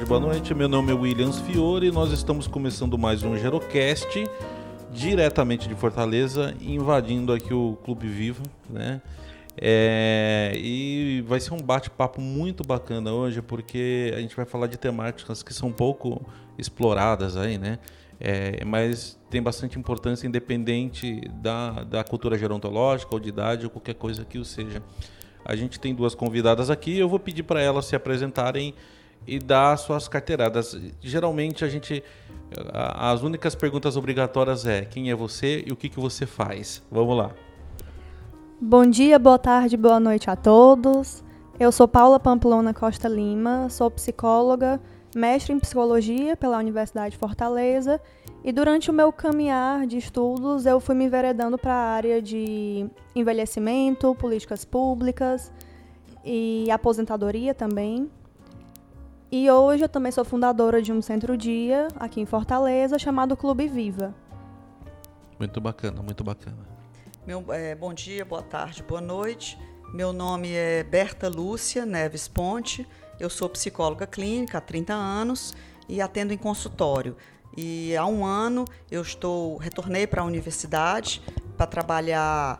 tarde, boa noite. Meu nome é Williams Fiore e nós estamos começando mais um Gerocast diretamente de Fortaleza, invadindo aqui o Clube Viva, né? É, e vai ser um bate-papo muito bacana hoje, porque a gente vai falar de temáticas que são pouco exploradas aí, né? É, mas tem bastante importância independente da, da cultura gerontológica ou de idade ou qualquer coisa que o seja. A gente tem duas convidadas aqui, eu vou pedir para elas se apresentarem e dar suas carteiradas. Geralmente a gente as únicas perguntas obrigatórias é quem é você e o que, que você faz. Vamos lá. Bom dia, boa tarde, boa noite a todos. Eu sou Paula Pamplona Costa Lima, sou psicóloga, mestre em psicologia pela Universidade de Fortaleza e durante o meu caminhar de estudos eu fui me enveredando para a área de envelhecimento, políticas públicas e aposentadoria também. E hoje eu também sou fundadora de um centro-dia aqui em Fortaleza chamado Clube Viva. Muito bacana, muito bacana. Meu, é, bom dia, boa tarde, boa noite. Meu nome é Berta Lúcia Neves Ponte. Eu sou psicóloga clínica há 30 anos e atendo em consultório. E há um ano eu estou retornei para a universidade para trabalhar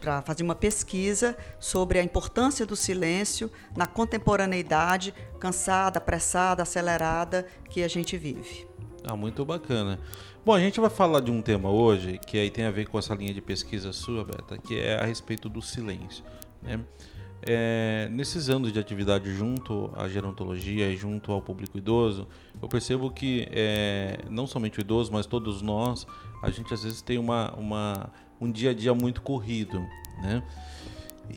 para fazer uma pesquisa sobre a importância do silêncio na contemporaneidade cansada, apressada, acelerada que a gente vive. Ah, muito bacana. Bom, a gente vai falar de um tema hoje que aí tem a ver com essa linha de pesquisa sua, Beta, que é a respeito do silêncio. Né? É, nesses anos de atividade junto à gerontologia e junto ao público idoso, eu percebo que é, não somente o idoso, mas todos nós, a gente às vezes tem uma, uma, um dia a dia muito corrido. Né?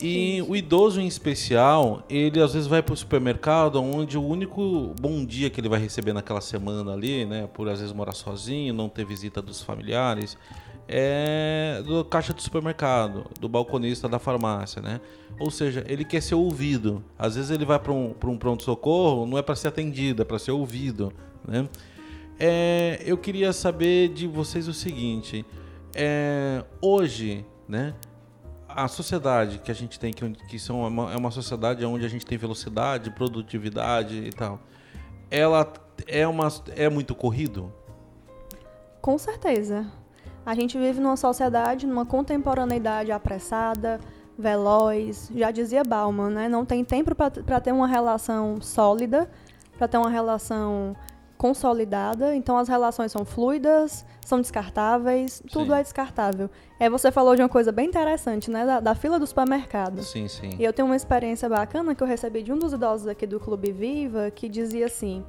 E o idoso em especial, ele às vezes vai para o supermercado onde o único bom dia que ele vai receber naquela semana ali, né, por às vezes morar sozinho, não ter visita dos familiares, é do caixa do supermercado, do balconista da farmácia, né? Ou seja, ele quer ser ouvido. Às vezes ele vai para um, um pronto-socorro, não é para ser atendido, é para ser ouvido, né? É, eu queria saber de vocês o seguinte: é, hoje, né? a sociedade que a gente tem, que, que são uma, é uma sociedade onde a gente tem velocidade, produtividade e tal, ela é, uma, é muito corrido? Com certeza. A gente vive numa sociedade, numa contemporaneidade apressada, veloz. Já dizia Bauman, né? Não tem tempo para ter uma relação sólida, para ter uma relação consolidada, então as relações são fluidas, são descartáveis, tudo sim. é descartável. É, você falou de uma coisa bem interessante, né, da, da, fila do supermercado. Sim, sim. E eu tenho uma experiência bacana que eu recebi de um dos idosos aqui do Clube Viva, que dizia assim,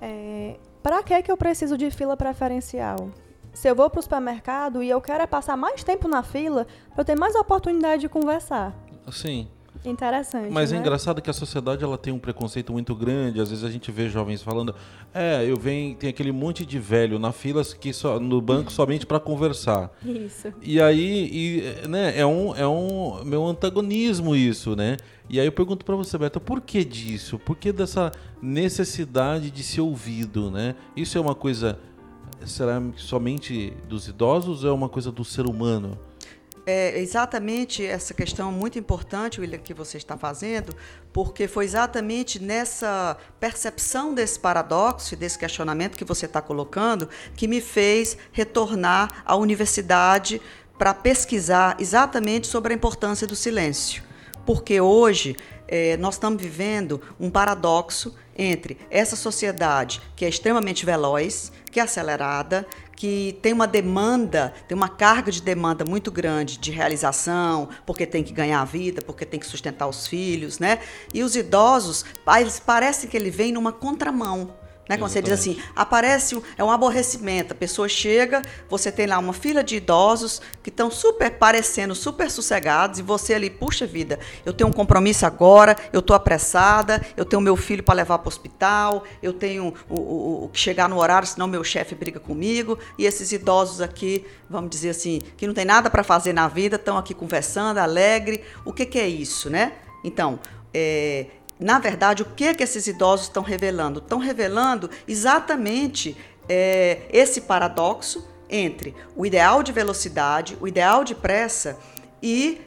é, para que que eu preciso de fila preferencial? Se eu vou para o supermercado e eu quero é passar mais tempo na fila, para eu ter mais oportunidade de conversar. Sim. Interessante. Mas é né? é engraçado que a sociedade ela tem um preconceito muito grande. Às vezes a gente vê jovens falando: é, eu venho, tem aquele monte de velho na fila que só, no banco somente para conversar. Isso. E aí, e, né, é um, é um meu antagonismo isso, né? E aí eu pergunto para você, Beto, por que disso? Por que dessa necessidade de ser ouvido, né? Isso é uma coisa será somente dos idosos ou é uma coisa do ser humano? É exatamente essa questão muito importante, William, que você está fazendo, porque foi exatamente nessa percepção desse paradoxo desse questionamento que você está colocando que me fez retornar à universidade para pesquisar exatamente sobre a importância do silêncio. Porque hoje é, nós estamos vivendo um paradoxo entre essa sociedade que é extremamente veloz, que é acelerada, que tem uma demanda, tem uma carga de demanda muito grande de realização, porque tem que ganhar a vida, porque tem que sustentar os filhos, né? E os idosos, eles parecem que ele vem numa contramão. Né? Quando você diz assim, aparece um, é um aborrecimento. A pessoa chega, você tem lá uma fila de idosos que estão super parecendo super sossegados e você ali, puxa vida, eu tenho um compromisso agora, eu estou apressada, eu tenho meu filho para levar para o hospital, eu tenho o, que chegar no horário, senão meu chefe briga comigo. E esses idosos aqui, vamos dizer assim, que não tem nada para fazer na vida, estão aqui conversando, alegre. O que, que é isso, né? Então, é, na verdade, o que, é que esses idosos estão revelando? Estão revelando exatamente é, esse paradoxo entre o ideal de velocidade, o ideal de pressa e,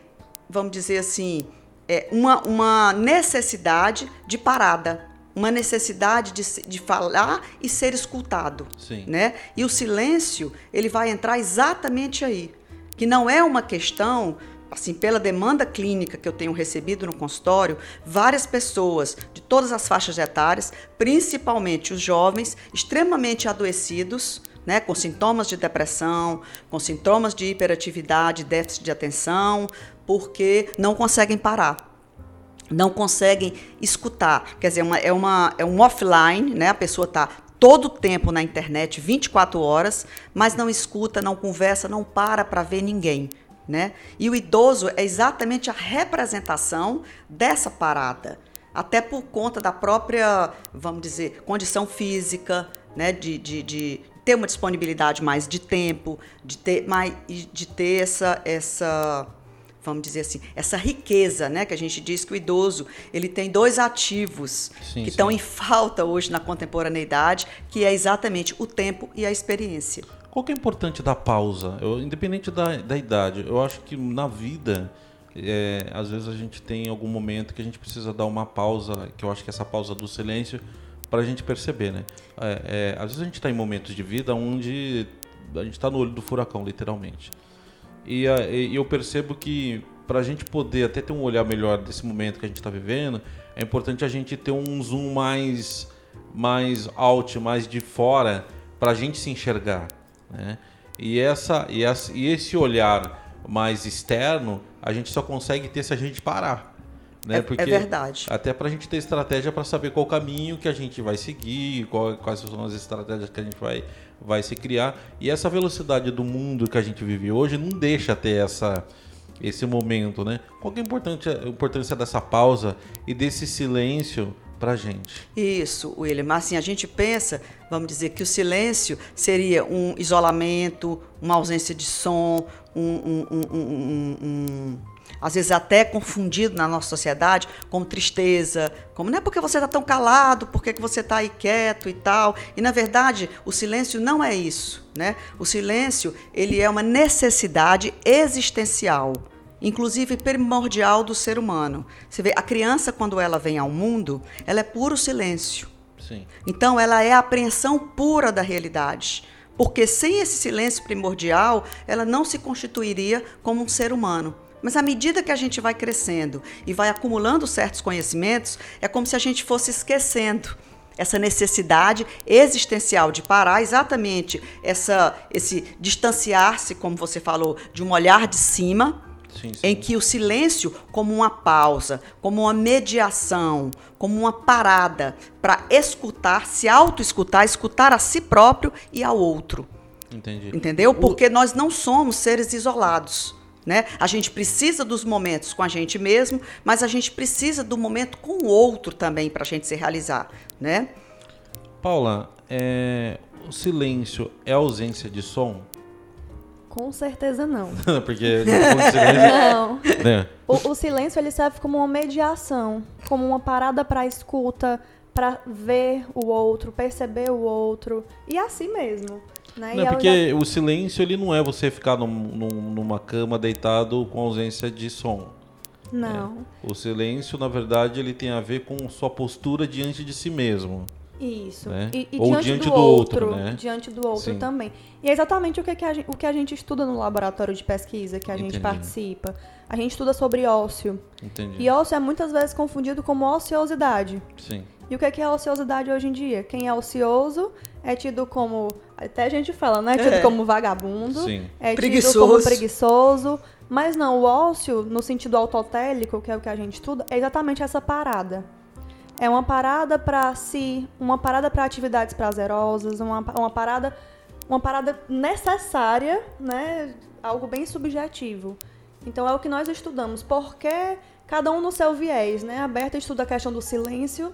vamos dizer assim, é, uma, uma necessidade de parada. uma necessidade de, de falar e ser escutado, Sim. né? E o silêncio ele vai entrar exatamente aí, que não é uma questão assim, pela demanda clínica que eu tenho recebido no consultório, várias pessoas de todas as faixas etárias, principalmente os jovens, extremamente adoecidos, né, com sintomas de depressão, com sintomas de hiperatividade, déficit de atenção, porque não conseguem parar. Não conseguem escutar. Quer dizer, uma, é, uma, é um offline, né? A pessoa está todo o tempo na internet, 24 horas, mas não escuta, não conversa, não para para ver ninguém. Né? E o idoso é exatamente a representação dessa parada, até por conta da própria, vamos dizer, condição física, né? de, de, de ter uma disponibilidade mais de tempo, de ter, mais, de ter essa, essa, vamos dizer assim, essa riqueza, né? Que a gente diz que o idoso ele tem dois ativos Sim, que estão em falta hoje na contemporaneidade, que é exatamente o tempo e a experiência. Qual que é importante da pausa? Eu, independente da, da idade, eu acho que na vida, é, às vezes a gente tem algum momento que a gente precisa dar uma pausa, que eu acho que é essa pausa do silêncio, para a gente perceber, né? É, é, às vezes a gente está em momentos de vida onde a gente está no olho do furacão, literalmente. E, a- e eu percebo que para a gente poder até ter um olhar melhor desse momento que a gente está vivendo, é importante a gente ter um zoom mais, mais out, mais de fora, para a gente se enxergar. Né? E, essa, e, essa, e esse olhar mais externo, a gente só consegue ter se a gente parar. Né? É- é verdade. Até para a gente ter estratégia para saber qual caminho que a gente vai seguir, qual- quais são as estratégias que a gente vai, vai se criar. E essa velocidade do mundo que a gente vive hoje não deixa ter essa, esse momento, né? Qual é a importância, a importância dessa pausa e desse silêncio pra gente? Isso, William. Mas assim, a gente pensa, vamos dizer, que o silêncio seria um isolamento, uma ausência de som, um- um- um- um- às vezes até confundido na nossa sociedade como tristeza, como não é porque você está tão calado, porque que você está aí quieto e tal. E na verdade, o silêncio não é isso, né? O silêncio, ele é uma necessidade existencial inclusive primordial do ser humano. Você vê, a criança, quando ela vem ao mundo, ela é puro silêncio. Sim. Então, ela é a apreensão pura da realidade. Porque sem esse silêncio primordial, ela não se constituiria como um ser humano. Mas à medida que a gente vai crescendo e vai acumulando certos conhecimentos, é como se a gente fosse esquecendo essa necessidade existencial de parar exatamente essa, esse distanciar-se, como você falou, de um olhar de cima Sim, sim. em que o silêncio, como uma pausa, como uma mediação, como uma parada para escutar, se auto-escutar, escutar a si próprio e ao outro. Entendi. Entendeu? Porque nós não somos seres isolados. Né? A gente precisa dos momentos com a gente mesmo, mas a gente precisa do momento com o outro também para a gente se realizar. Né? Paula, é, o silêncio é ausência de som? Com certeza não. Porque Não. né? O, o silêncio ele serve como uma mediação, como uma parada para escuta, para ver o outro, perceber o outro e assim mesmo. Né? Não, é porque o silêncio ele não é você ficar num- num- numa cama deitado com ausência de som. já- Não. O silêncio, na verdade, ele tem a ver com sua postura diante de si mesmo. Isso. Né? E, e Ou diante, diante do, do outro, outro, né? diante do outro Sim. também. E é exatamente o que, que a gente, o que a gente estuda no laboratório de pesquisa que a gente Entendi. participa. A gente estuda sobre ócio. Entendi. E ócio é muitas vezes confundido como ociosidade. Sim. E o que é, que é ociosidade hoje em dia? Quem é ocioso é tido como. Até a gente fala, né? É tido É. como vagabundo. Sim. É tido Preguiçoso. como preguiçoso. Mas não, o ócio, no sentido autotélico, que é o que a gente estuda, é exatamente essa parada. É uma parada para si, uma parada para atividades prazerosas, uma, uma parada uma parada necessária, né? Algo bem subjetivo. Então é o que nós estudamos, porque cada um no seu viés, né? A Berta estuda a questão do silêncio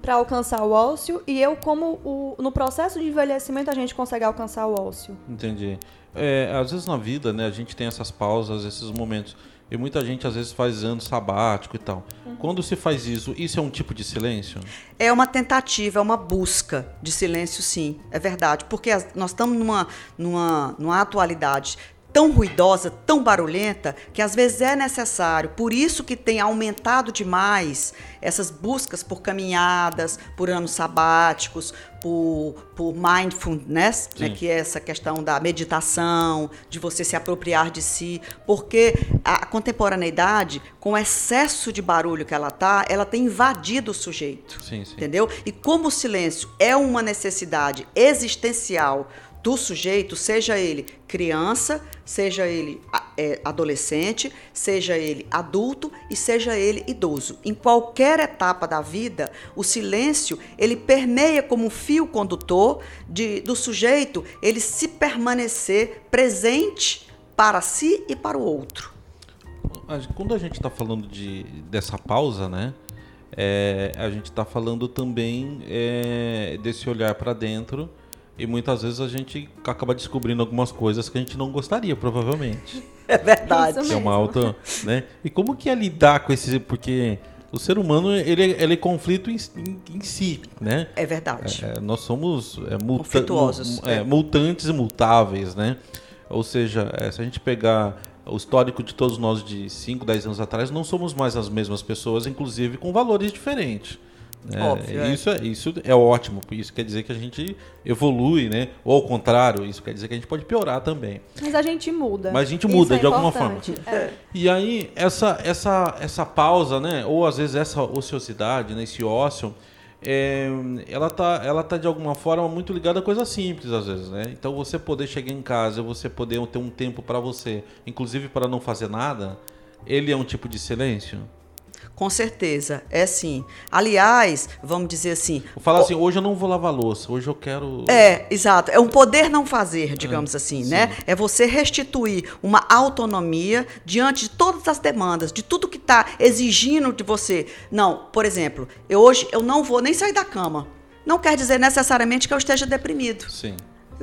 para alcançar o ócio e eu como o, no processo de envelhecimento a gente consegue alcançar o ócio. Entendi. É, às vezes na vida, né, a gente tem essas pausas, esses momentos. E muita gente às vezes faz ano sabático e tal. Quando se faz isso, isso é um tipo de silêncio? É uma tentativa, é uma busca de silêncio, sim, é verdade. Porque nós estamos numa, numa, numa atualidade tão ruidosa, tão barulhenta, que às vezes é necessário. Por isso que tem aumentado demais essas buscas por caminhadas, por anos sabáticos, por, por mindfulness, né, que é essa questão da meditação, de você se apropriar de si, porque a contemporaneidade, com o excesso de barulho que ela tá, ela tem invadido o sujeito, Sim, sim. entendeu? E como o silêncio é uma necessidade existencial do sujeito, seja ele criança, seja ele é, adolescente, seja ele adulto e seja ele idoso. Em qualquer etapa da vida, o silêncio ele permeia como um fio condutor de, do sujeito ele se permanecer presente para si e para o outro. Quando a gente está falando de, dessa pausa, né? É, a gente está falando também é, desse olhar para dentro e muitas vezes a gente acaba descobrindo algumas coisas que a gente não gostaria, provavelmente. É verdade. É uma alta, né? E como que é lidar com esse porque o ser humano ele, ele é conflito em, em, em si, né? É verdade. É, nós somos é, multa, é, é. multantes e multáveis, né? Ou seja, é, se a gente pegar o histórico de todos nós de 5, 10 anos atrás, não somos mais as mesmas pessoas, inclusive com valores diferentes. É, Óbvio, é. isso, é. isso é ótimo, isso quer dizer que a gente evolui, né? Ou ao contrário, isso quer dizer que a gente pode piorar também. Mas a gente muda. Mas a gente muda é de alguma forma. É. E aí, essa, essa, essa pausa, né? Ou às vezes essa ociosidade, né? esse ócio, é, ela, tá, ela tá de alguma forma muito ligada a coisas simples, às vezes, né? Então você poder chegar em casa, você poder ter um tempo para você, inclusive para não fazer nada, ele é um tipo de silêncio? Com certeza, é sim. Aliás, vamos dizer assim. Vou falar assim, hoje eu não vou lavar louça, hoje eu quero. É, exato. É um poder não fazer, digamos é, assim, sim. né? É você restituir uma autonomia diante de todas as demandas, de tudo que está exigindo de você. Não, por exemplo, eu hoje eu não vou nem sair da cama. Não quer dizer necessariamente que eu esteja deprimido. Sim.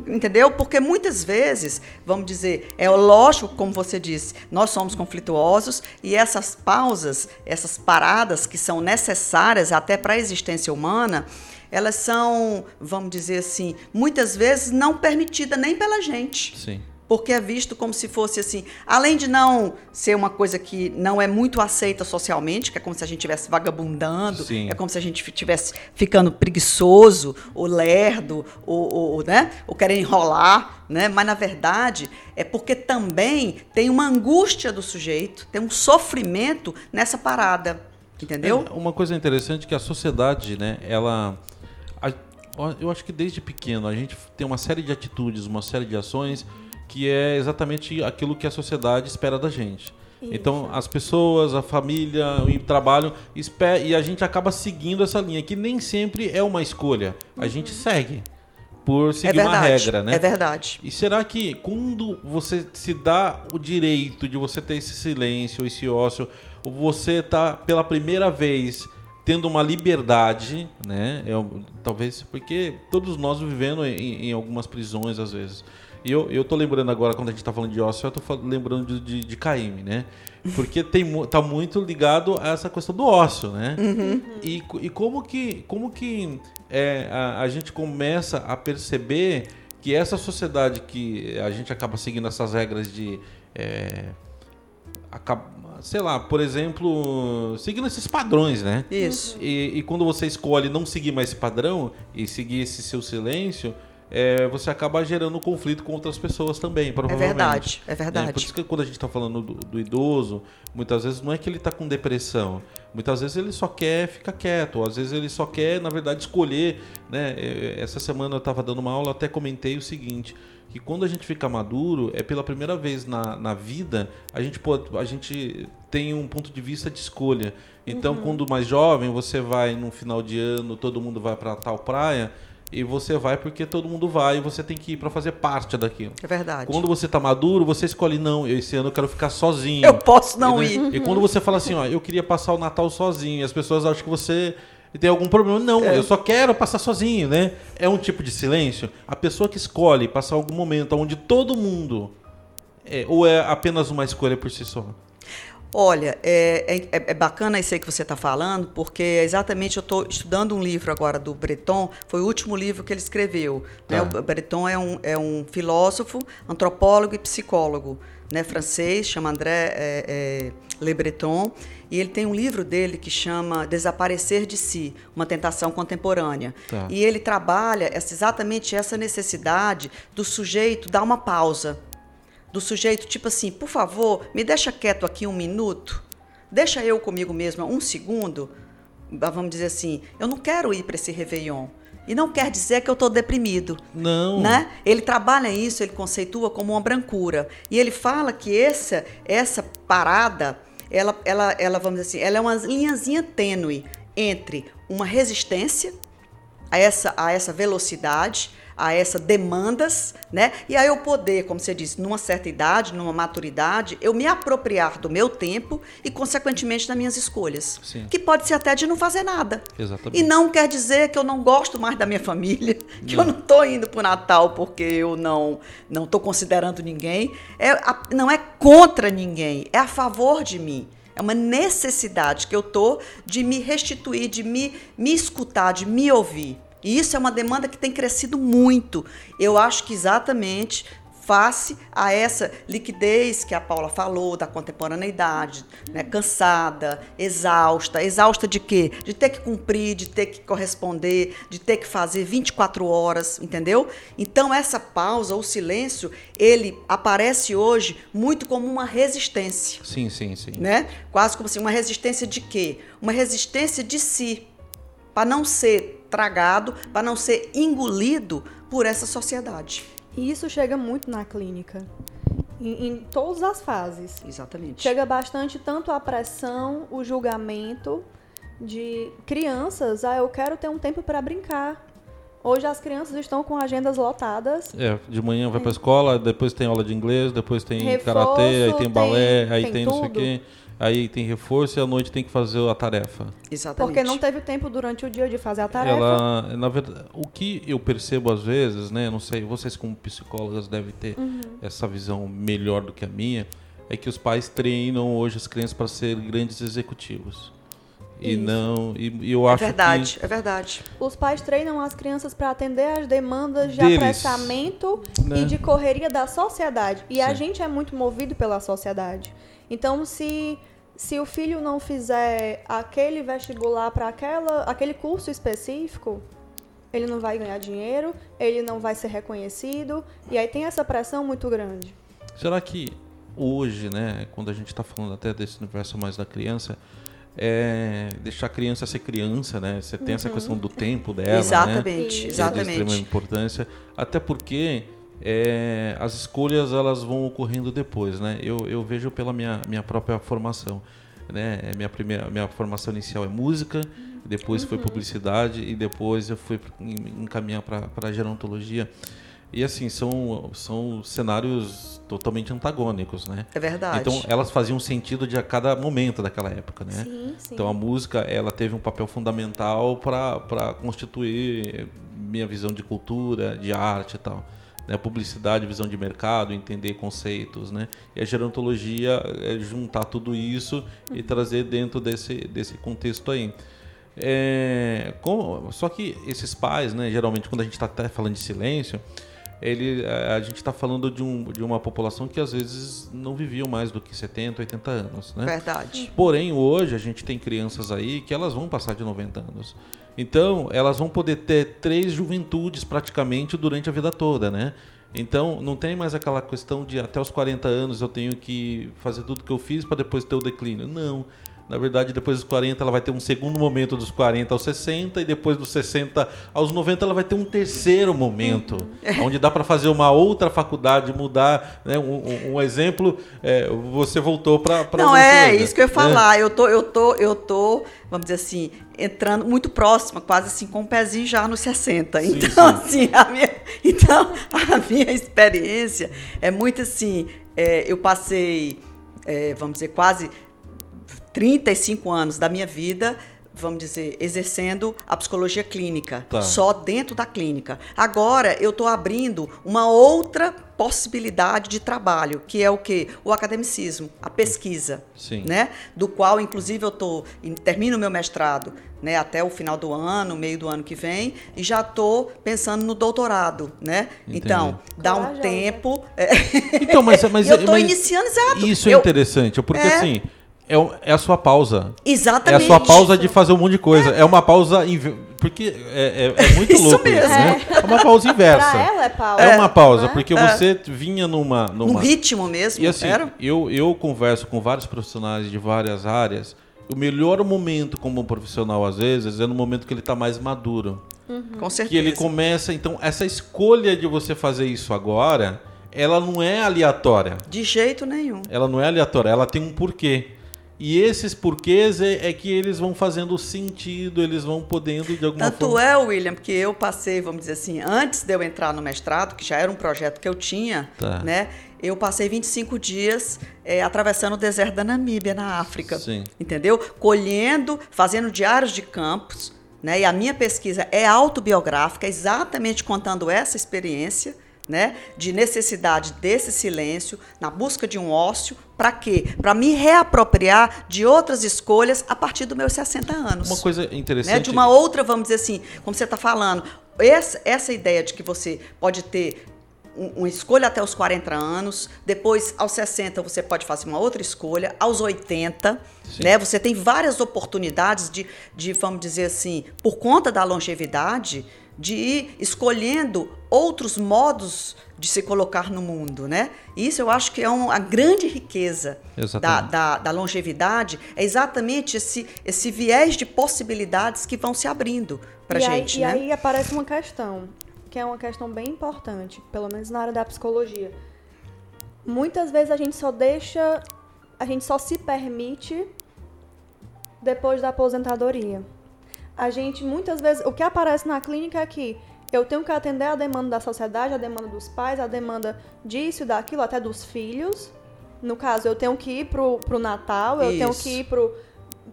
Entendeu? Porque muitas vezes, vamos dizer, é lógico, como você disse, nós somos conflituosos e essas pausas, essas paradas que são necessárias até para a existência humana, elas são, vamos dizer assim, muitas vezes não permitidas nem pela gente. Sim porque é visto como se fosse assim, além de não ser uma coisa que não é muito aceita socialmente, que é como se a gente estivesse vagabundando, Sim. é como se a gente estivesse ficando preguiçoso, ou lerdo, ou, ou, né, ou querendo enrolar, né? mas na verdade é porque também tem uma angústia do sujeito, tem um sofrimento nessa parada, entendeu? É uma coisa interessante que a sociedade, né, ela eu acho que desde pequeno a gente tem uma série de atitudes, uma série de ações que é exatamente aquilo que a sociedade espera da gente. Isso. Então, as pessoas, a família, o trabalho, e a gente acaba seguindo essa linha, que nem sempre é uma escolha. A uhum. gente segue por seguir é uma regra, né? É verdade. E será que quando você se dá o direito de você ter esse silêncio, esse ócio, você está pela primeira vez tendo uma liberdade, né? Eu, talvez porque todos nós vivendo em, em algumas prisões às vezes. E eu, eu tô lembrando agora, quando a gente tá falando de ócio, eu tô lembrando de, de, de KM, né? Porque tem, tá muito ligado a essa questão do ócio, né? Uhum. E, e como que, como que é, a, a gente começa a perceber que essa sociedade que a gente acaba seguindo essas regras de. É, sei lá, por exemplo, seguindo esses padrões, né? Isso. E, e quando você escolhe não seguir mais esse padrão e seguir esse seu silêncio, é, você acaba gerando conflito com outras pessoas também, provavelmente. É verdade, é verdade. É, por isso que quando a gente está falando do, do, idoso, muitas vezes não é que ele está com depressão, muitas vezes ele só quer ficar quieto, às vezes ele só quer, na verdade, escolher. Né? É, essa semana eu estava dando uma aula, até comentei o seguinte, que quando a gente fica maduro, é pela primeira vez na, na vida, a gente, pode, a gente tem um ponto de vista de escolha. Então, uhum. quando mais jovem, você vai num final de ano, todo mundo vai para tal praia, e você vai porque todo mundo vai e você tem que ir para fazer parte daquilo. É verdade. Quando você tá maduro, você escolhe não, esse ano eu quero ficar sozinho. Eu posso não e, ir. Né? E quando você fala assim, ó, eu queria passar o Natal sozinho, e as pessoas acham que você tem algum problema. Não, é. eu só quero passar sozinho, né? É um tipo de silêncio. A pessoa que escolhe passar algum momento onde todo mundo é, ou é apenas uma escolha por si só. Olha, é, é, é, bacana isso aí que você está falando, porque exatamente eu estou estudando um livro agora do Breton, foi o último livro que ele escreveu. Né? Tá. O Breton é um, é um filósofo, antropólogo e psicólogo né, francês, chama André é, é, Le Breton, e ele tem um livro dele que chama Desaparecer de Si, uma tentação contemporânea. Tá. E ele trabalha essa, exatamente essa necessidade do sujeito dar uma pausa do sujeito, tipo assim, por favor, me deixa quieto aqui um minuto, deixa eu comigo mesma um segundo. Vamos dizer assim, eu não quero ir para esse Réveillon. E não quer dizer que eu estou deprimido. Não. Né? Ele trabalha isso, ele conceitua como uma brancura. E ele fala que essa, essa parada, ela, ela, ela, vamos dizer assim, ela é uma linhazinha tênue entre uma resistência a essa, a essa velocidade, a essas demandas, né? E aí eu poder, como você disse, numa certa idade, numa maturidade, eu me apropriar do meu tempo e, consequentemente, das minhas escolhas. Sim. Que pode ser até de não fazer nada. Exatamente. E não quer dizer que eu não gosto mais da minha família, que não. eu não estou indo para o Natal porque eu não não estou considerando ninguém. É, não é contra ninguém, é a favor de mim. É uma necessidade que eu tô de me restituir, de me, me escutar, de me ouvir. E isso é uma demanda que tem crescido muito. Eu acho que exatamente face a essa liquidez que a Paula falou, da contemporaneidade, né? cansada, exausta. Exausta de quê? De ter que cumprir, de ter que corresponder, de ter que fazer 24 horas, entendeu? Então, essa pausa, o silêncio, ele aparece hoje muito como uma resistência. Sim, sim, sim. Né? Quase como assim, uma resistência de quê? Uma resistência de si, para não ser tragado, para não ser engolido por essa sociedade. E isso chega muito na clínica. Em, em, todas as fases. Exatamente. Chega bastante tanto a pressão, o julgamento de crianças. Ah, eu quero ter um tempo para brincar. Hoje as crianças estão com agendas lotadas. É, de manhã vai para a escola, depois tem aula de inglês, depois tem karatê, aí tem balé, aí tem, tem não sei o quê aí tem reforço e à noite tem que fazer a tarefa. Exatamente. Porque não teve tempo durante o dia de fazer a tarefa. Ela, na verdade, o que eu percebo às vezes, né, não sei, vocês como psicólogas devem ter uhum. essa visão melhor do que a minha, é que os pais treinam hoje as crianças para ser grandes executivos. E Isso. não, e, e eu é acho verdade, que é verdade. Os pais treinam as crianças para atender às demandas de Deles, apressamento né? e de correria da sociedade. E Sim. a gente é muito movido pela sociedade. Então, se, se o filho não fizer aquele vestibular para aquele curso específico, ele não vai ganhar dinheiro, ele não vai ser reconhecido, e aí tem essa pressão muito grande. Será que hoje, né, quando a gente está falando até desse universo mais da criança, é deixar a criança ser criança, né? Você tem uhum. essa questão do tempo dela, exatamente, né? Exatamente, é de extrema importância, até porque é, as escolhas elas vão ocorrendo depois, né? Eu, eu vejo pela minha, minha própria formação, né? É minha primeira minha formação inicial é música, depois uhum. foi publicidade e depois eu fui encaminhar para gerontologia. E assim, são, são cenários totalmente antagônicos, né? É verdade. Então elas faziam sentido de a cada momento daquela época, né? Sim, sim. Então a música, ela teve um papel fundamental para constituir minha visão de cultura, de arte e tal né, publicidade, visão de mercado, entender conceitos, né? E a gerontologia é juntar tudo isso e trazer dentro desse, desse contexto aí. É, com, só que esses pais, né, geralmente quando a gente está até falando de silêncio, ele, a gente está falando de, um, de uma população que às vezes não viviam mais do que 70, 80 anos. Né? Verdade. Porém, hoje a gente tem crianças aí que elas vão passar de 90 anos. Então, elas vão poder ter três juventudes praticamente durante a vida toda, né? Então, não tem mais aquela questão de até os 40 anos eu tenho que fazer tudo que eu fiz para depois ter o declínio. Não. Na verdade, depois dos 40, ela vai ter um segundo momento dos 40 aos 60, e depois dos 60 aos 90, ela vai ter um terceiro momento, onde dá para fazer uma outra faculdade, mudar. Né? Um, um exemplo, é, você voltou para. Não, é coisa, isso que eu ia falar. É. Eu, tô, eu, tô, eu tô, vamos dizer assim, entrando muito próxima, quase assim, com o um pezinho já nos 60. Sim, então, sim. assim, a minha, então, a minha experiência é muito assim. É, eu passei, é, vamos dizer, quase 35 anos da minha vida vamos dizer, exercendo a psicologia clínica, Tá. só dentro da clínica. Agora eu estou abrindo uma outra possibilidade de trabalho, que é o que? O academicismo, a pesquisa, Sim. né? Do qual, inclusive, eu tô termino o meu mestrado, né? Até o final do ano, meio do ano que vem, e já estou pensando no doutorado, né? Entendi. Então, dá um Corajosa. tempo. é, Então, mas, mas, eu estou iniciando, exato. isso é Eu- interessante, porque É. assim, é, é a sua pausa. É Exatamente. a sua pausa de fazer um monte de coisa. É, uma pausa. inv- Porque é, é- é muito Isso louco isso, mesmo. né? É uma pausa inversa. Pra ela é pausa. É uma pausa, né? porque você vinha numa. Num numa... ritmo mesmo, E assim, era? eu, eu converso com vários profissionais de várias áreas. O melhor momento como profissional, às vezes, é no momento que ele está mais maduro. Com certeza. Que ele começa. Então, essa escolha de você fazer isso agora, ela não é aleatória. De jeito nenhum. Ela não é aleatória, ela tem um porquê. E esses porquês é, é que eles vão fazendo sentido, eles vão podendo de alguma Tanto forma. é, William, que eu passei, vamos dizer assim, antes de eu entrar no mestrado, que já era um projeto que eu tinha, Tá. né? Eu passei 25 dias eh, atravessando o deserto da Namíbia, na África. Sim. Entendeu? Colhendo, fazendo diários de campos, né? E a minha pesquisa é autobiográfica, exatamente contando essa experiência, né? De necessidade desse silêncio, na busca de um ócio, para quê? Para me reapropriar de outras escolhas a partir dos meus 60 anos Uma coisa interessante. né, de uma outra, vamos dizer assim, como você está falando, essa, essa ideia de que você pode ter um- uma escolha até os 40 anos, depois aos 60 você pode fazer uma outra escolha, aos 80, Sim. né, você tem várias oportunidades de, de, vamos dizer assim, por conta da longevidade, de ir escolhendo outros modos de se colocar no mundo, né? Isso eu acho que é uma grande riqueza da, da, da longevidade, é exatamente esse, esse viés de possibilidades que vão se abrindo para gente, aí, né? E aí aparece uma questão, que é uma questão bem importante, pelo menos na área da psicologia. Muitas vezes a gente só deixa, a gente só se permite depois da aposentadoria. A gente, muitas vezes, o que aparece na clínica é que eu tenho que atender a demanda da sociedade, a demanda dos pais, a demanda disso, daquilo, até dos filhos. No caso, eu tenho que ir pro, pro Natal, eu tenho Isso. que ir pro,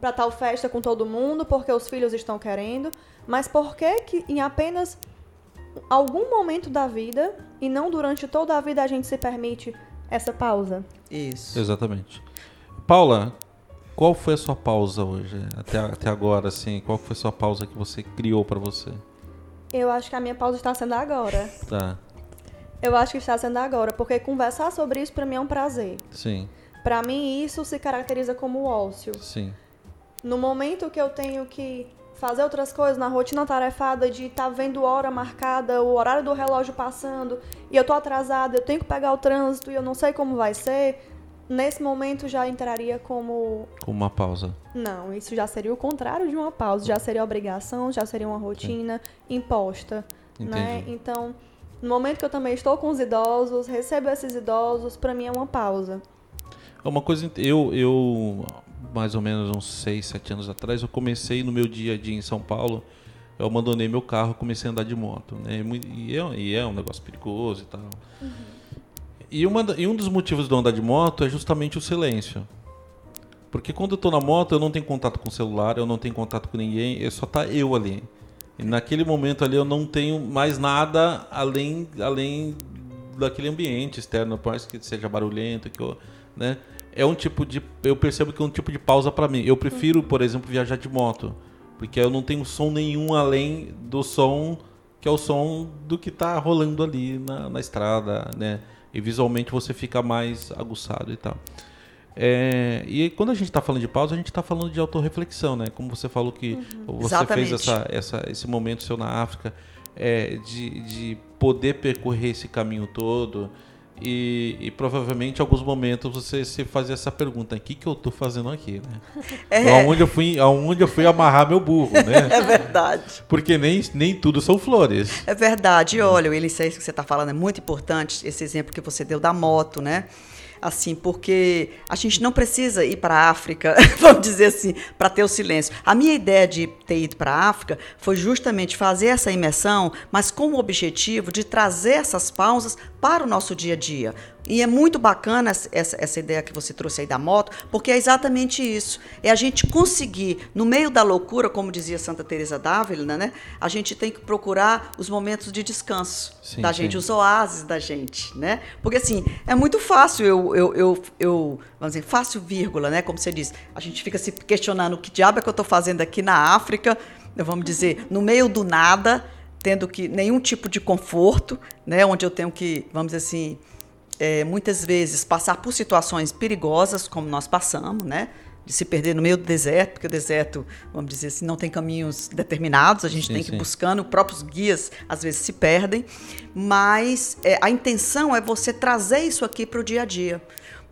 pra tal festa com todo mundo, porque os filhos estão querendo. Mas por que que em apenas algum momento da vida, e não durante toda a vida, a gente se permite essa pausa? Isso. Exatamente. Paula, qual foi a sua pausa hoje? Até, até agora, assim, qual foi a sua pausa que você criou pra você? Eu acho que a minha pausa está sendo agora. Tá, Eu acho que está sendo agora, porque conversar sobre isso pra mim é um prazer. sim, Pra mim, isso se caracteriza como ócio. sim. No momento que eu tenho que fazer outras coisas, na rotina tarefada de estar vendo hora marcada, o horário do relógio passando, e eu tô atrasada, eu tenho que pegar o trânsito e eu não sei como vai ser, nesse momento já entraria como. Com uma pausa. Não, isso já seria o contrário de uma pausa, já seria obrigação, já seria uma rotina imposta. Né? Entendi. Então, no momento que eu também estou com os idosos, recebo esses idosos, pra mim é uma pausa. É Uma coisa, eu, eu, mais ou menos uns 6, 7 anos atrás, eu comecei no meu dia a dia em São Paulo, eu abandonei meu carro, comecei a andar de moto, né? E é, e é um negócio perigoso e tal. E, uma, e um dos motivos de andar de moto é justamente o silêncio. Porque quando eu tô na moto, eu não tenho contato com o celular, eu não tenho contato com ninguém, só tá eu ali. E naquele momento ali eu não tenho mais nada além, além daquele ambiente externo, por mais que seja barulhento, que eu, né? É um tipo de eu percebo que é um tipo de pausa para mim. Eu prefiro, por exemplo, viajar de moto, porque eu não tenho som nenhum além do som que é o som do que tá rolando ali na, na estrada, né? E visualmente você fica mais aguçado e tal. É, e quando a gente está falando de pausa, a gente está falando de autorreflexão, né? Como você falou que você Exatamente. fez essa, essa, esse momento seu na África, é, de, de poder percorrer esse caminho todo e, e provavelmente em alguns momentos você se fazia essa pergunta: o que, que eu tô fazendo aqui, né? É. Aonde, eu fui, aonde eu fui amarrar meu burro, né? É verdade. Porque nem, nem tudo são flores. É verdade. E Olha, Willis, isso que você está falando é muito importante, esse exemplo que você deu da moto, né? Assim, porque a gente não precisa ir para a África, vamos dizer assim, para ter o silêncio. A minha ideia de ter ido para a África foi justamente fazer essa imersão, mas com o objetivo de trazer essas pausas para o nosso dia a dia. E é muito bacana essa, essa ideia que você trouxe aí da moto, porque é exatamente isso. É a gente conseguir, no meio da loucura, como dizia Santa Teresa d'Ávila, né? A gente tem que procurar os momentos de descanso sim, da gente, sim. os oásis da gente, né? Porque assim, é muito fácil eu, eu, eu, eu, vamos dizer, fácil vírgula, né? Como você diz, a gente fica se questionando o que diabo é que eu estou fazendo aqui na África, vamos dizer, no meio do nada, tendo que nenhum tipo de conforto, né? Onde eu tenho que, vamos dizer assim, é, muitas vezes passar por situações perigosas, como nós passamos, né? De se perder no meio do deserto, porque o deserto, vamos dizer assim, não tem caminhos determinados, a gente sim, tem que ir buscando, próprios guias às vezes se perdem, mas é, a intenção é você trazer isso aqui para o dia a dia.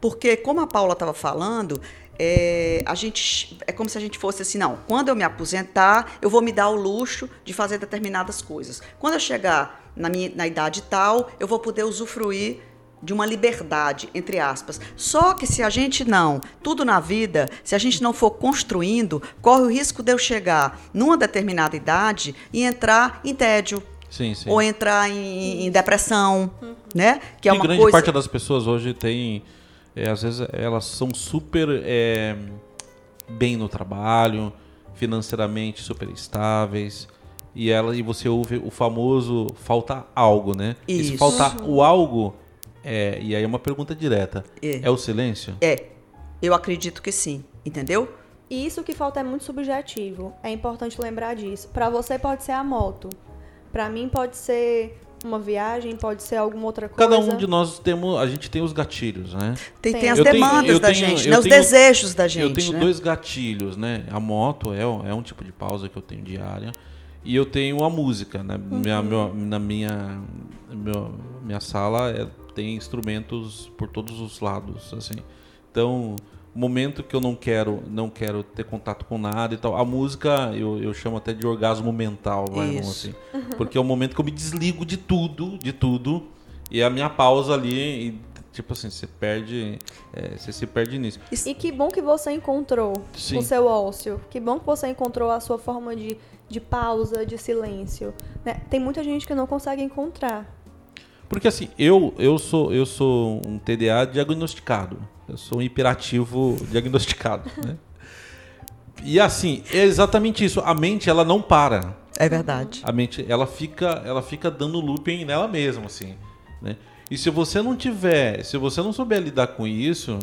Porque, como a Paula estava falando, é, a gente é como se a gente fosse assim, não, quando eu me aposentar, eu vou me dar o luxo de fazer determinadas coisas. Quando eu chegar na, minha, na idade tal, eu vou poder usufruir de uma liberdade, entre aspas. Só que se a gente não, tudo na vida, se a gente não for construindo, corre o risco de eu chegar numa determinada idade e entrar em tédio. Sim, sim. Ou entrar em, em depressão, né? Que é e uma grande coisa... parte das pessoas hoje tem, é, às vezes elas são super é, bem no trabalho, financeiramente super estáveis, e ela e você ouve o famoso falta algo, né? Isso. E se faltar o algo, é, e aí é uma pergunta direta. É. é o silêncio? É. Eu acredito que sim, entendeu? E isso que falta é muito subjetivo. É importante lembrar disso. Para você pode ser a moto. Para mim pode ser uma viagem, pode ser alguma outra coisa. Cada um de nós temos, a gente tem os gatilhos, né? Tem, tem as eu demandas tenho, da tenho, gente, né? os tenho, desejos da gente. Eu tenho né? dois gatilhos, né? A moto é, é um tipo de pausa que eu tenho diária e eu tenho a música, né? Uhum. Minha, meu, na minha, meu, minha sala é tem instrumentos por todos os lados, assim. Então, momento que eu não quero, não quero ter contato com nada e tal, a música eu, eu chamo até de orgasmo mental, vai, assim, porque é o momento que eu me desligo de tudo, de tudo, e a minha pausa ali e, tipo assim, você perde, é, você se perde nisso. E que bom que você encontrou Sim. o seu ócio. Que bom que você encontrou a sua forma de, de pausa, de silêncio. Né? Tem muita gente que não consegue encontrar. Porque assim, eu, eu, sou, eu sou um TDA diagnosticado. Eu sou um hiperativo diagnosticado. Né? E assim, é exatamente isso. A mente, ela não para. É verdade. A mente, ela fica, ela fica dando looping nela mesma, assim. Né? E se você não tiver, se você não souber lidar com isso,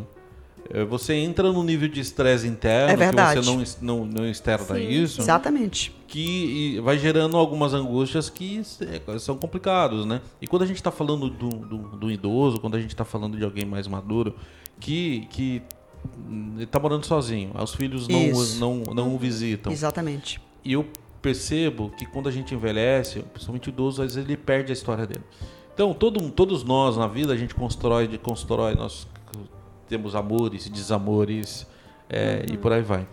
você entra no nível de estresse interno, é verdade. que você não, não, não externa Sim, isso. Exatamente. Que vai gerando algumas angústias que é, são complicados, né? E quando a gente está falando do, do, do, idoso, quando a gente está falando de alguém mais maduro, que, que está morando sozinho, os filhos não, não, não o visitam. Exatamente. E eu percebo que quando a gente envelhece, principalmente o idoso, às vezes ele perde a história dele. Então, todo, todos nós na vida, a gente constrói, constrói nossos temos amores, desamores é, uhum. e por aí vai.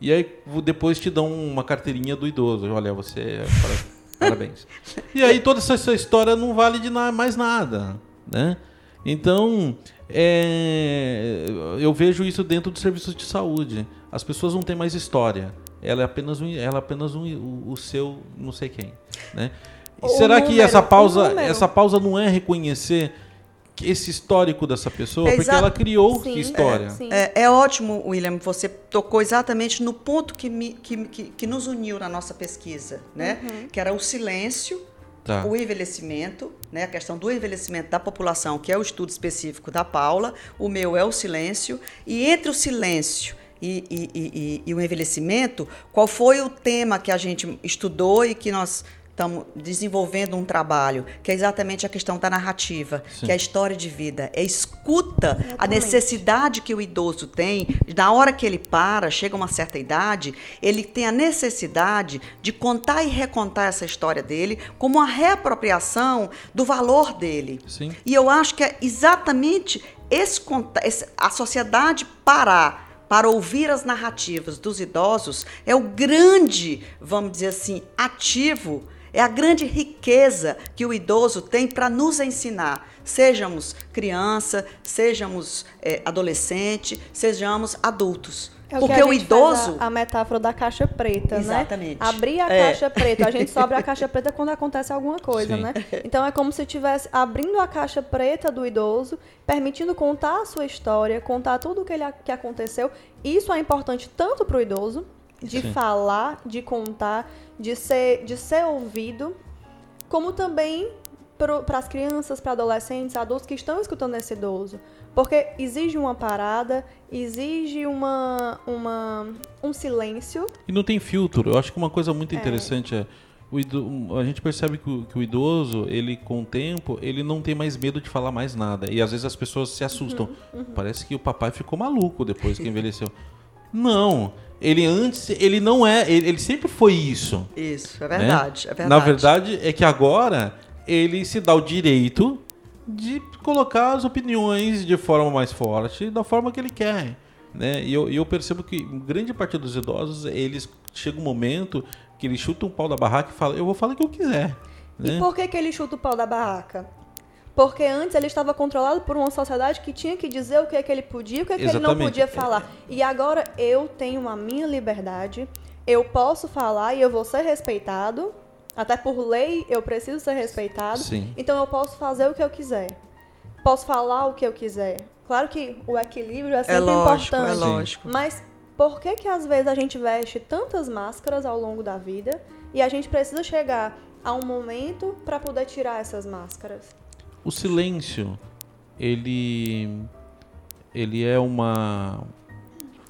E aí depois te dão uma carteirinha do idoso. Olha, você. É parabéns. e aí toda essa, história não vale de na, mais nada, né? Então, é, eu vejo isso dentro dos serviços de saúde. As pessoas não têm mais história. Ela é apenas um, ela é apenas um, o, o seu não sei quem, né? E será número, que essa pausa, essa pausa não é reconhecer esse histórico dessa pessoa, é porque ela criou sim, história. É, é, é, ótimo, William, você tocou exatamente no ponto que, me, que, que, que nos uniu na nossa pesquisa, né? Uhum. Que era o silêncio, tá. o envelhecimento, né? a questão do envelhecimento da população, que é o estudo específico da Paula, o meu é o silêncio, e entre o silêncio e, e, e, e, o envelhecimento, qual foi o tema que a gente estudou e que nós estamos desenvolvendo um trabalho que é exatamente a questão da narrativa, Sim. que é a história de vida, é escuta exatamente. a necessidade que o idoso tem, na hora que ele para, chega a uma certa idade, ele tem a necessidade de contar e recontar essa história dele como uma reapropriação do valor dele. Sim. E eu acho que é exatamente esse, a sociedade parar para ouvir as narrativas dos idosos é o grande, vamos dizer assim, ativo é a grande riqueza que o idoso tem para nos ensinar, sejamos criança, sejamos é, adolescente, sejamos adultos. É Porque o idoso. A, a, metáfora da caixa preta, Exatamente. né? Abrir a é. caixa preta. A gente só abre a caixa preta quando acontece alguma coisa, Sim. né? Então é como se estivesse abrindo a caixa preta do idoso, permitindo contar a sua história, contar tudo o que, ele, que aconteceu. Isso é importante tanto para o idoso, de Sim. falar, de contar, de ser, de ser ouvido, como também para as crianças, para adolescentes, adultos que estão escutando esse idoso. Porque exige uma parada, exige uma, uma, um silêncio. E não tem filtro. Eu acho que uma coisa muito é. interessante é. O a gente percebe que o, que o, idoso, ele com o tempo, ele não tem mais medo de falar mais nada. E às vezes as pessoas se assustam. Uhum, uhum. Parece que o papai ficou maluco depois que envelheceu. Não. Ele antes, ele não é, ele, ele sempre foi isso. Isso, é verdade, né? é verdade. Na verdade é que agora ele se dá o direito de colocar as opiniões de forma mais forte, da forma que ele quer. Né? E eu, eu percebo que grande parte dos idosos, eles chega um momento que eles chutam o pau da barraca e falam, eu vou falar o que eu quiser. Né? E por que, que ele chuta o pau da barraca? Porque antes ele estava controlado por uma sociedade que tinha que dizer o que, é que ele podia e o que, é que ele não podia falar. E agora eu tenho a minha liberdade, eu posso falar e eu vou ser respeitado. Até por lei eu preciso ser respeitado. Sim. Então eu posso fazer o que eu quiser. Posso falar o que eu quiser. Claro que o equilíbrio é sempre é lógico, importante. É lógico. Mas por que que às vezes a gente veste tantas máscaras ao longo da vida e a gente precisa chegar a um momento para poder tirar essas máscaras? O silêncio, ele ele é uma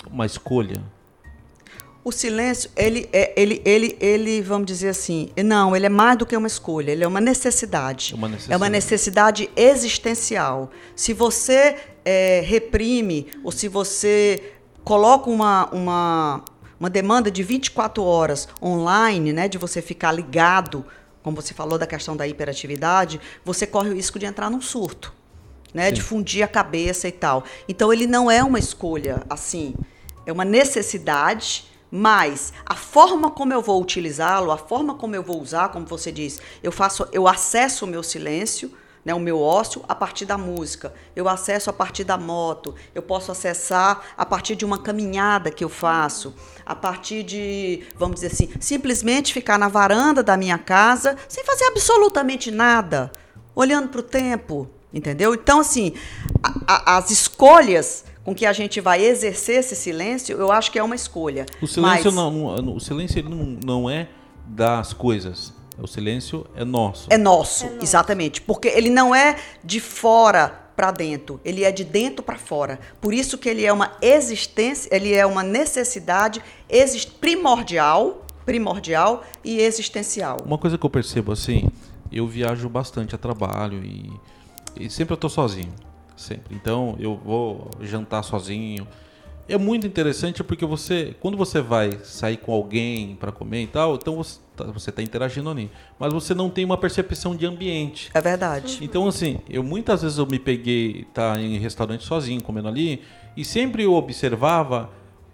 uma escolha. O silêncio, ele, é, ele, ele, ele, vamos dizer assim, não, ele é mais do que uma escolha, ele é uma necessidade. Uma necessidade. É uma necessidade existencial. Se você é, reprime ou se você coloca uma, uma, uma demanda de 24 horas online, né, de você ficar ligado como você falou da questão da hiperatividade, você corre o risco de entrar num surto, né? Sim. De fundir a cabeça e tal. Então ele não é uma escolha assim, é uma necessidade, mas a forma como eu vou utilizá-lo, a forma como eu vou usar, como você diz, eu faço, eu acesso o meu silêncio né, o meu ócio a partir da música, eu acesso a partir da moto, eu posso acessar a partir de uma caminhada que eu faço, a partir de, vamos dizer assim, simplesmente ficar na varanda da minha casa sem fazer absolutamente nada, olhando para o tempo, entendeu? Então, assim, a, a, as escolhas com que a gente vai exercer esse silêncio, eu acho que é uma escolha. O silêncio, Mas... não, o silêncio não, não é das coisas o silêncio é nosso. É nosso, é nosso. exatamente. Porque ele não é de fora para dentro, ele é de dentro para fora. Por isso que ele é uma existência, ele é uma necessidade primordial, primordial e existencial. Uma coisa que eu percebo assim, eu viajo bastante a trabalho e, e sempre eu tô sozinho, sempre. Então eu vou jantar sozinho, é muito interessante porque você, quando você vai sair com alguém para comer e tal, então você tá, você está interagindo ali, mas você não tem uma percepção de ambiente. É verdade. Então assim, eu muitas vezes eu me peguei tá em restaurante sozinho comendo ali e sempre eu observava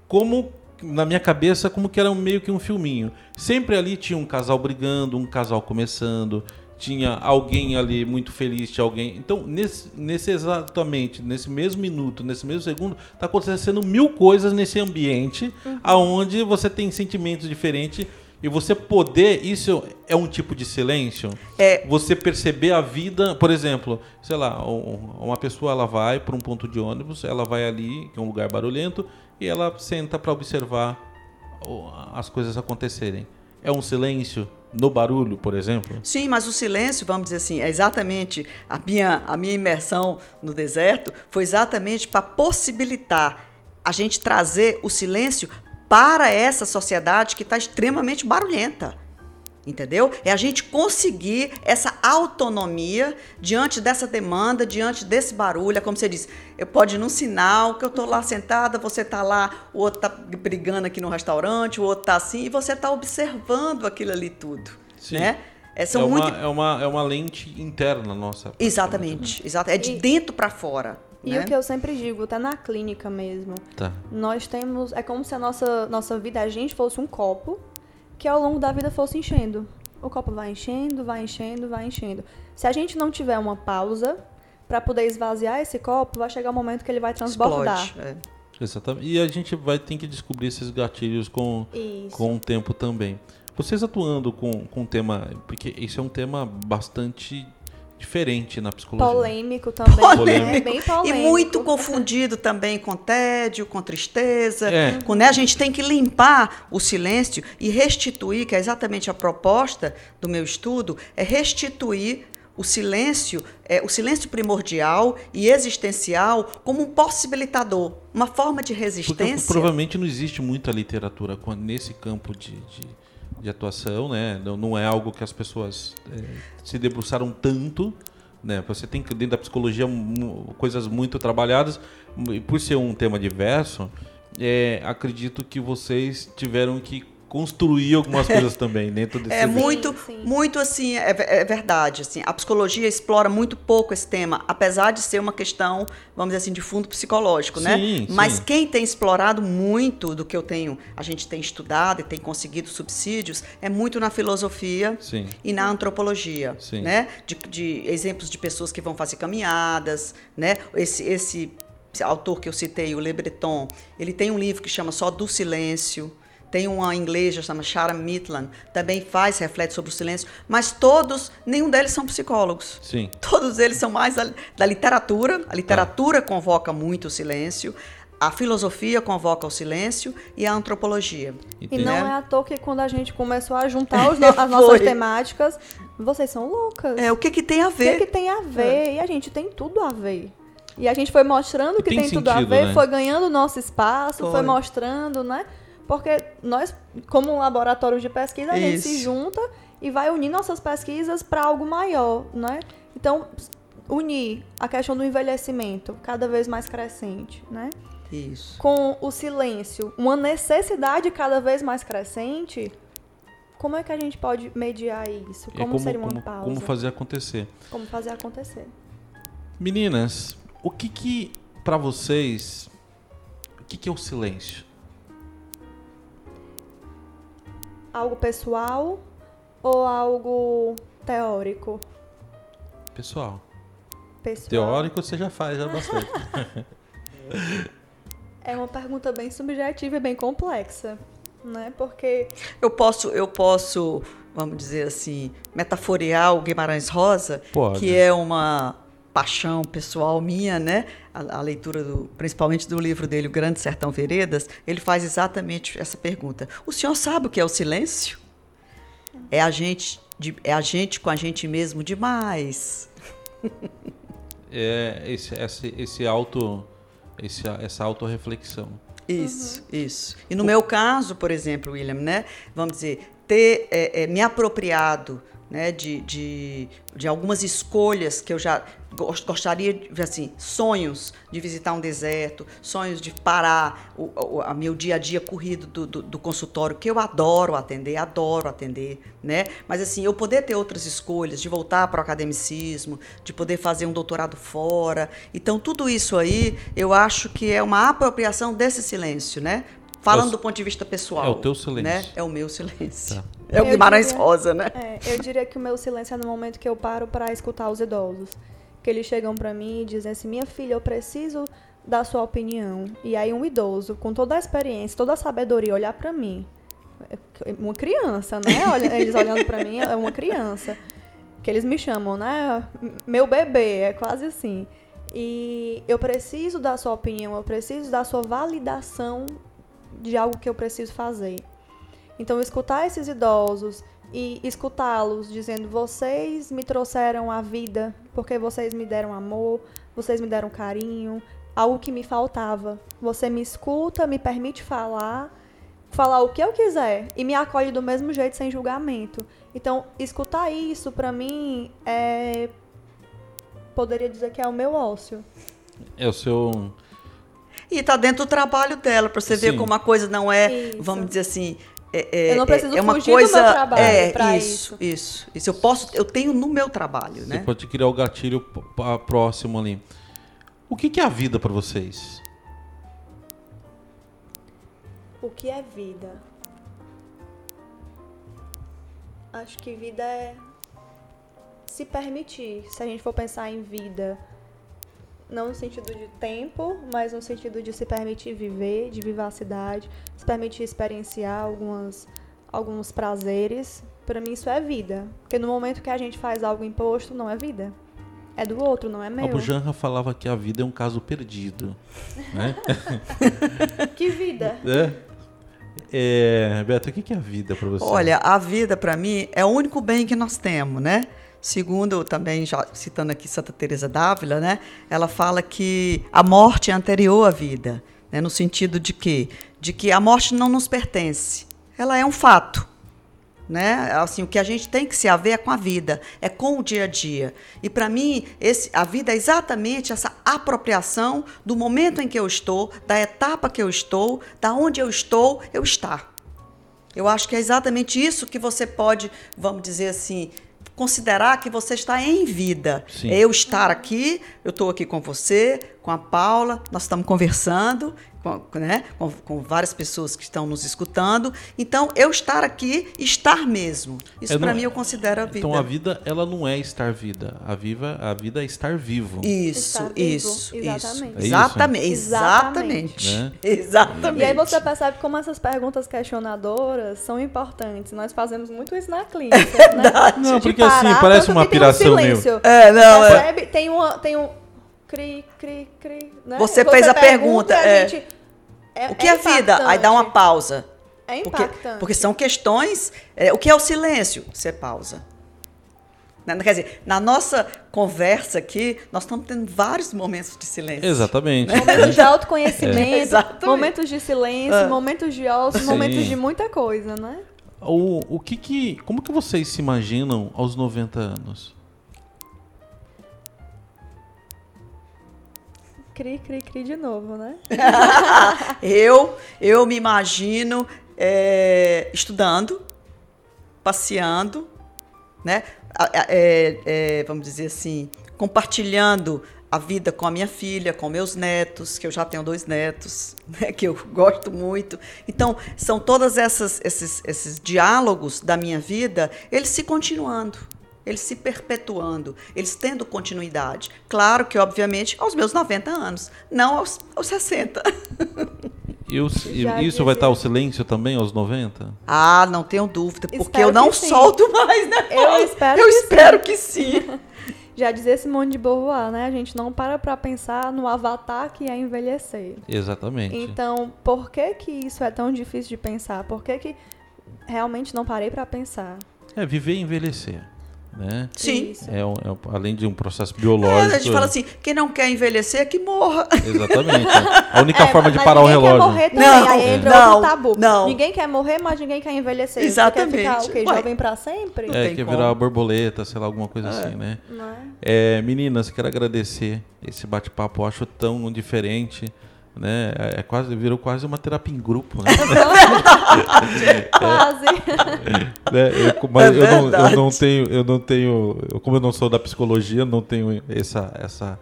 como na minha cabeça como que era meio que um filminho. Sempre ali tinha um casal brigando, um casal começando, tinha alguém ali muito feliz, tinha alguém. Então, nesse, nesse exatamente, nesse mesmo minuto, nesse mesmo segundo, está acontecendo mil coisas nesse ambiente, uhum. aonde você tem sentimentos diferentes. E você poder, isso é um tipo de silêncio? É. Você perceber a vida, por exemplo, sei lá, uma pessoa ela vai para um ponto de ônibus, ela vai ali, que é um lugar barulhento, e ela senta para observar as coisas acontecerem. É um silêncio? no barulho, por exemplo? Sim, mas o silêncio, vamos dizer assim, é exatamente a minha, a minha imersão no deserto foi exatamente para possibilitar a gente trazer o silêncio para essa sociedade que está extremamente barulhenta. Entendeu? É a gente conseguir essa autonomia diante dessa demanda, diante desse barulho. É como você disse, eu pode ir num sinal que eu estou lá sentada, você está lá, o outro está brigando aqui no restaurante, o outro está assim, e você está observando aquilo ali tudo. Sim. Né? É, é, muito... uma, é, uma, é uma lente interna nossa. Exatamente, exato. É de e, dentro para fora. E né? o que eu sempre digo, até na clínica mesmo. Tá. Nós temos. É como se a nossa, nossa vida, a gente fosse um copo que ao longo da vida fosse enchendo. O copo vai enchendo, vai enchendo, vai enchendo. Se a gente não tiver uma pausa para poder esvaziar esse copo, vai chegar um momento que ele vai transbordar. Explode, é. Exatamente. E a gente vai ter que descobrir esses gatilhos com, Isso. com o tempo também. Vocês atuando com, com o tema, porque isso é um tema bastante diferente na psicologia. Polêmico também. Polêmico. Né? Bem E polêmico. muito confundido também com tédio, com tristeza. É. Com, né, a gente tem que limpar o silêncio e restituir, que é exatamente a proposta do meu estudo, é restituir o silêncio, é, o silêncio primordial e existencial como um possibilitador, uma forma de Porque resistência. provavelmente não existe muita literatura nesse campo de, de, de atuação, né? Não, não é algo que as pessoas é, se debruçaram tanto, né? Você tem dentro da psicologia coisas muito trabalhadas e por ser um tema diverso, é, acredito que vocês tiveram que construir algumas coisas também dentro desse É muito, sim. muito assim, é, é verdade. Assim, a psicologia explora muito pouco esse tema, apesar de ser uma questão, vamos dizer assim, de fundo psicológico, né? Sim, Mas sim. quem tem explorado muito do que eu tenho, a gente tem estudado e tem conseguido subsídios, é muito na filosofia Sim. e na antropologia, Sim. né? De, de exemplos de pessoas que vão fazer caminhadas, né? Esse, esse autor que eu citei, o Le Breton, ele tem um livro que chama só do silêncio. Tem uma inglesa chama Sharon Mitland, também faz, reflete sobre o silêncio, mas todos, nenhum deles são psicólogos. Sim. Todos eles são mais da, da literatura. A literatura convoca muito o silêncio, a filosofia convoca o silêncio e a antropologia. E Entendi. não né? é à toa que quando a gente começou a juntar os no- as nossas temáticas, vocês são loucas. É, o que, que tem a O que, ver? que tem a ver? E a gente tem tudo a ver. E a gente foi mostrando E que tem tem, tudo a sentido, ver, né? foi ganhando nosso espaço, foi. Foi. mostrando, né? Porque nós, como um laboratório de pesquisa, a gente se junta e vai unir nossas pesquisas para algo maior, né? Então, unir a questão do envelhecimento cada vez mais crescente, né? Isso. com o silêncio, uma necessidade cada vez mais crescente, como é que a gente pode mediar isso? É Como, seria uma como, pausa? como fazer acontecer. Como fazer acontecer? Meninas, o que que para vocês, o que que é o silêncio? Algo pessoal ou algo teórico? Pessoal, Pessoal. teórico você já faz já bastante. É uma pergunta bem subjetiva e bem complexa, né? Porque Eu posso, eu posso, vamos dizer assim, metaforear o Guimarães Rosa, Pode. que é uma paixão pessoal minha, né? A, a leitura do, principalmente do livro dele, O Grande Sertão Veredas, ele faz exatamente essa pergunta. O senhor sabe o que é o silêncio? É a gente, de- é a gente com a gente mesmo demais. é esse esse esse auto esse, essa autorreflexão. Isso, isso. E no meu caso, por exemplo, William, né? Vamos dizer, ter é, é, me apropriado né, de, de, de algumas escolhas que eu já gos- gostaria, de, assim, sonhos de visitar um deserto, sonhos de parar o, o a meu dia a dia corrido do, do, do consultório, que eu adoro atender, adoro atender, né? Mas assim, eu poder ter outras escolhas, de voltar para o academicismo, de poder fazer um doutorado fora. Então, tudo isso aí, eu acho que é uma apropriação desse silêncio, né? Falando É o- do ponto de vista pessoal. é o teu silêncio. Né? É o meu silêncio. Tá. É o Eu Guimarães diria- Rosa, né? É, eu diria que o meu silêncio é no momento que eu paro para escutar os idosos. Que eles chegam para mim e dizem assim: minha filha, eu preciso da sua opinião. E aí, um idoso, com toda a experiência, toda a sabedoria, olhar para mim. Uma criança, né? Olha, eles olhando para mim, é uma criança. Que eles me chamam, né? Meu bebê, é quase assim. E eu preciso da sua opinião, eu preciso da sua validação de algo que eu preciso fazer. Então, escutar esses idosos e escutá-los dizendo: vocês me trouxeram a vida porque vocês me deram amor, vocês me deram carinho, algo que me faltava. Você me escuta, me permite falar, falar o que eu quiser e me acolhe do mesmo jeito, sem julgamento. Então, escutar isso, pra mim, é. Poderia dizer que é o meu ócio. É o seu E tá dentro do trabalho dela, para você ver Sim. como a coisa não é, Isso. vamos dizer assim. É, é- Eu não preciso é uma fugir do coisa, meu trabalho é, pra isso, isso, isso. Eu posso, eu tenho no meu trabalho, Você né? pode criar o gatilho próximo ali. O que, que é a vida para vocês? O que é vida? Acho que vida é se permitir. Se a gente for pensar em vida não no sentido de tempo, mas no sentido de se permitir viver, de vivacidade, se permitir experienciar algumas, alguns prazeres. Para mim isso é vida, porque no momento que a gente faz algo imposto, não é vida. É do outro, não é meu. Abu Janra falava que a vida é um caso perdido. Né? que vida? É. É, Beto, o que é a vida para você? Olha, a vida para mim é o único bem que nós temos, né? Segundo, também já citando aqui Santa Teresa d'Ávila, né? Ela fala que a morte é anterior à vida, né? no sentido de que, de que a morte não nos pertence. Ela é um fato, né? Assim, o que a gente tem que se haver é com a vida, é com o dia a dia. E para mim, esse, a vida é exatamente essa apropriação do momento em que eu estou, da etapa que eu estou, da onde eu estou, eu estar. Eu acho que é exatamente isso que você pode, vamos dizer assim, considerar que você está em vida. Sim. Eu estar aqui, eu estou aqui com você, com a Paula, nós estamos conversando, com, né, com, com, várias pessoas que estão nos escutando. Então, eu estar aqui, estar mesmo. Isso é, para mim eu considero a vida. Então, a vida, ela não é estar vida. A, viva, a vida é estar vivo. Isso, estar isso, vivo. Exatamente. isso. Exatamente. Exatamente. Né? Exatamente. E aí você percebe como essas perguntas questionadoras são importantes. Nós fazemos muito isso na clínica. É né? Não, porque assim, parece uma piração um meu. É, não, é. percebe? É. Tem, uma, tem um cri, cri, cri. Né? Você, Você fez a pergunta. é, gente, é, o que é, é vida? Aí dá uma pausa. É impactante. Porque, porque são questões. É, o que é o silêncio? Você pausa. Quer dizer, na nossa conversa aqui, nós estamos tendo vários momentos de silêncio. Exatamente. Né? Momentos de autoconhecimento, é. momentos de silêncio, ah. momentos de ócio, Sim. momentos de muita coisa, né? O, o que que, como que vocês se imaginam aos 90 anos? Cri, cri, cri de novo, né? eu, eu me imagino é, estudando, passeando, né? É, é, vamos dizer assim, compartilhando a vida com a minha filha, com meus netos, que eu já tenho dois netos, né, que eu gosto muito. Então, são todos esses, esses diálogos da minha vida, eles se continuando eles se perpetuando, eles tendo continuidade. Claro que, obviamente, aos meus 90 anos, não aos, aos 60. E o, isso vai estar o silêncio também aos 90? Ah, não tenho dúvida, porque espero eu não solto mais, né? Eu espero eu que espero sim. que sim. Já dizia Simone de Beauvoir, né? A gente não para para pensar no avatar que é envelhecer. Exatamente. Então, por que que isso é tão difícil de pensar? Por que que realmente não parei para pensar? É viver e envelhecer né? Sim. É, um, é além de um processo biológico. É, a gente fala assim, quem não quer envelhecer é que morra. Exatamente. A única é, forma de parar o relógio. Quer morrer também, não, aí entra não, outro tabu. Não. Ninguém quer morrer, mas ninguém quer envelhecer. Exatamente. Você quer ficar o quê? Jovem para sempre? É, quer como. virar borboleta, sei lá, alguma coisa é. assim, né? Não é? é? meninas, quero agradecer esse bate-papo, eu acho tão diferente né? É quase virou quase uma terapia em grupo, né? quase. né? Eu, mas é eu, não, eu não tenho, eu não tenho, como eu não sou da psicologia, não tenho essa essa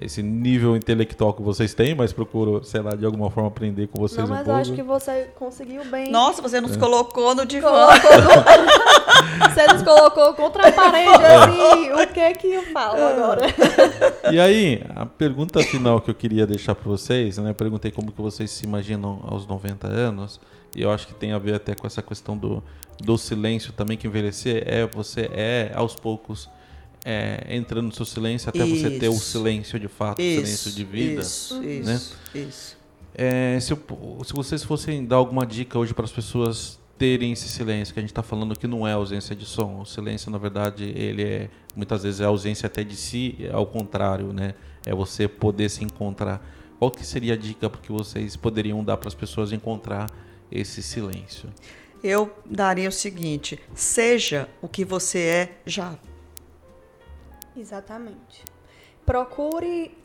esse nível intelectual que vocês têm, mas procuro, sei lá, de alguma forma aprender com vocês Não, mas um pouco. acho que você conseguiu bem. Nossa, você nos é. colocou no divã. No... você nos colocou contra a parede, é. assim, o que é que eu falo agora? E aí, a pergunta final que eu queria deixar para vocês, né? Eu perguntei como que vocês se imaginam aos 90 anos, e eu acho que tem a ver até com essa questão do, do silêncio também, que envelhecer é você é aos poucos é, entrando no seu silêncio até isso. você ter o silêncio de fato, isso, o silêncio de vida. Isso, né? isso, isso. É, se, eu, se vocês fossem dar alguma dica hoje para as pessoas terem esse silêncio, que a gente está falando que não é ausência de som. O silêncio, na verdade, ele é muitas vezes é ausência até de si, é ao contrário, né? É você poder se encontrar. Qual que seria a dica que vocês poderiam dar para as pessoas encontrar esse silêncio? Eu daria o seguinte: seja o que você é já. Exatamente. Procure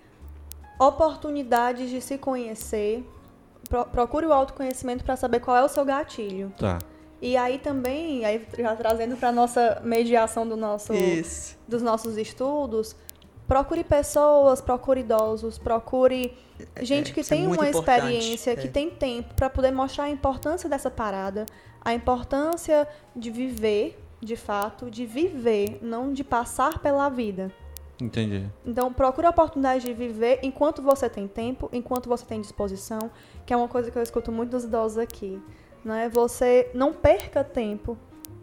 oportunidades de se conhecer. Pro, procure o autoconhecimento para saber qual é o seu gatilho. Tá. E aí também, aí já trazendo para nossa mediação do nosso, dos nossos estudos, procure pessoas, procure idosos, procure gente é, que tem é uma experiência, que é. tem tempo para poder mostrar a importância dessa parada, a importância de viver de fato, de viver, não de passar pela vida. Entendi. Então, procure a oportunidade de viver enquanto você tem tempo, enquanto você tem disposição, que é uma coisa que eu escuto muito dos idosos aqui. Né? Você não perca tempo.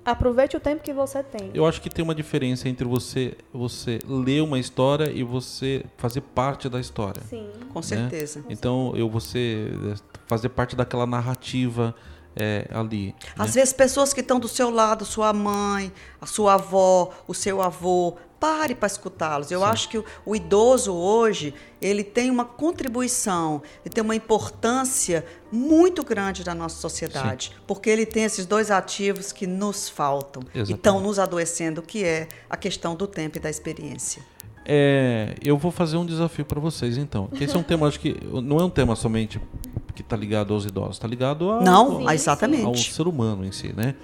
Aproveite o tempo que você tem. Eu acho que tem uma diferença entre você você ler uma história e você fazer parte da história. Sim. Com certeza. Então, eu você eh, fazer parte daquela narrativa é, ali. Às né? vezes, pessoas que estão do seu lado, sua mãe, a sua avó, o seu avô, pare para escutá-los. Eu Sim. acho que o, o idoso hoje, ele tem uma contribuição, ele tem uma importância muito grande na nossa sociedade, porque ele tem esses dois ativos que nos faltam e Exatamente. estão nos adoecendo, que é a questão do tempo e da experiência. É, eu vou fazer um desafio para vocês então. Esse é um tema, acho que não é um tema somente que está ligado aos idosos, está ligado ao, Não, ao exatamente. ser humano em si, né?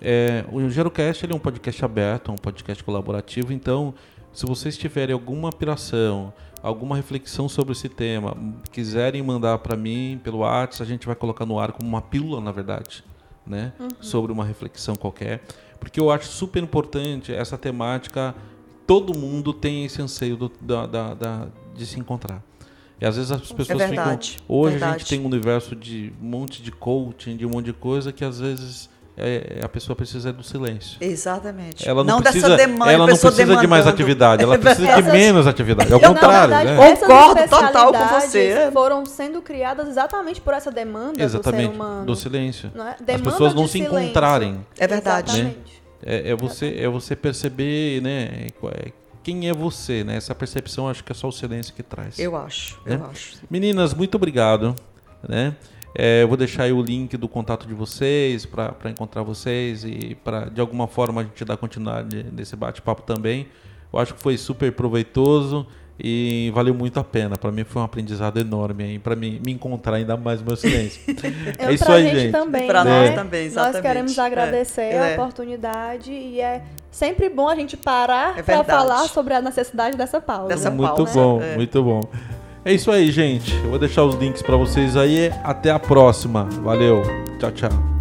É, o GeroCast ele é um podcast aberto, é um podcast colaborativo, então se vocês tiverem alguma apiração, alguma reflexão sobre esse tema, quiserem mandar para mim pelo WhatsApp, a gente vai colocar no ar como uma pílula, na verdade, né? Sobre uma reflexão qualquer, porque eu acho super importante essa temática. Todo mundo tem esse anseio do- da- da- da- de se encontrar. E às vezes as pessoas verdade, ficam. Hoje a verdade. gente tem um universo de um monte de coaching, de um monte de coisa que às vezes é, a pessoa precisa do silêncio. Exatamente. Ela não, dessa precisa, demanda, ela não precisa de mais atividade, ela É precisa de Essas- menos atividade. Ao Eu, contrário, verdade, né? essas Concordo total com você. foram sendo criadas exatamente por essa demanda do ser Exatamente, humano. do silêncio. não é? As pessoas não de se silêncio. encontrarem. É verdade. Exatamente. É, é você, é você perceber, né? é- Quem é você, né? Essa percepção acho que é só o silêncio que traz. Eu acho, Né? eu acho. Meninas, muito obrigado. Né? É, eu vou deixar aí o link do contato de vocês para encontrar vocês e para de alguma forma a gente dar continuidade nesse bate-papo também. Eu acho que foi super proveitoso e valeu muito a pena. Para mim foi um aprendizado enorme aí para mim me encontrar ainda mais no meu silêncio. É, é isso pra aí, gente, gente. também, Pra né? nós também, Nós exatamente. queremos agradecer É, a é. oportunidade e é sempre bom a gente parar É para falar sobre a necessidade dessa pausa. Dessa muito pausa, bom, é. muito bom. É isso aí, gente. Eu vou deixar os links para vocês aí. Até a próxima. Valeu. Tchau, tchau.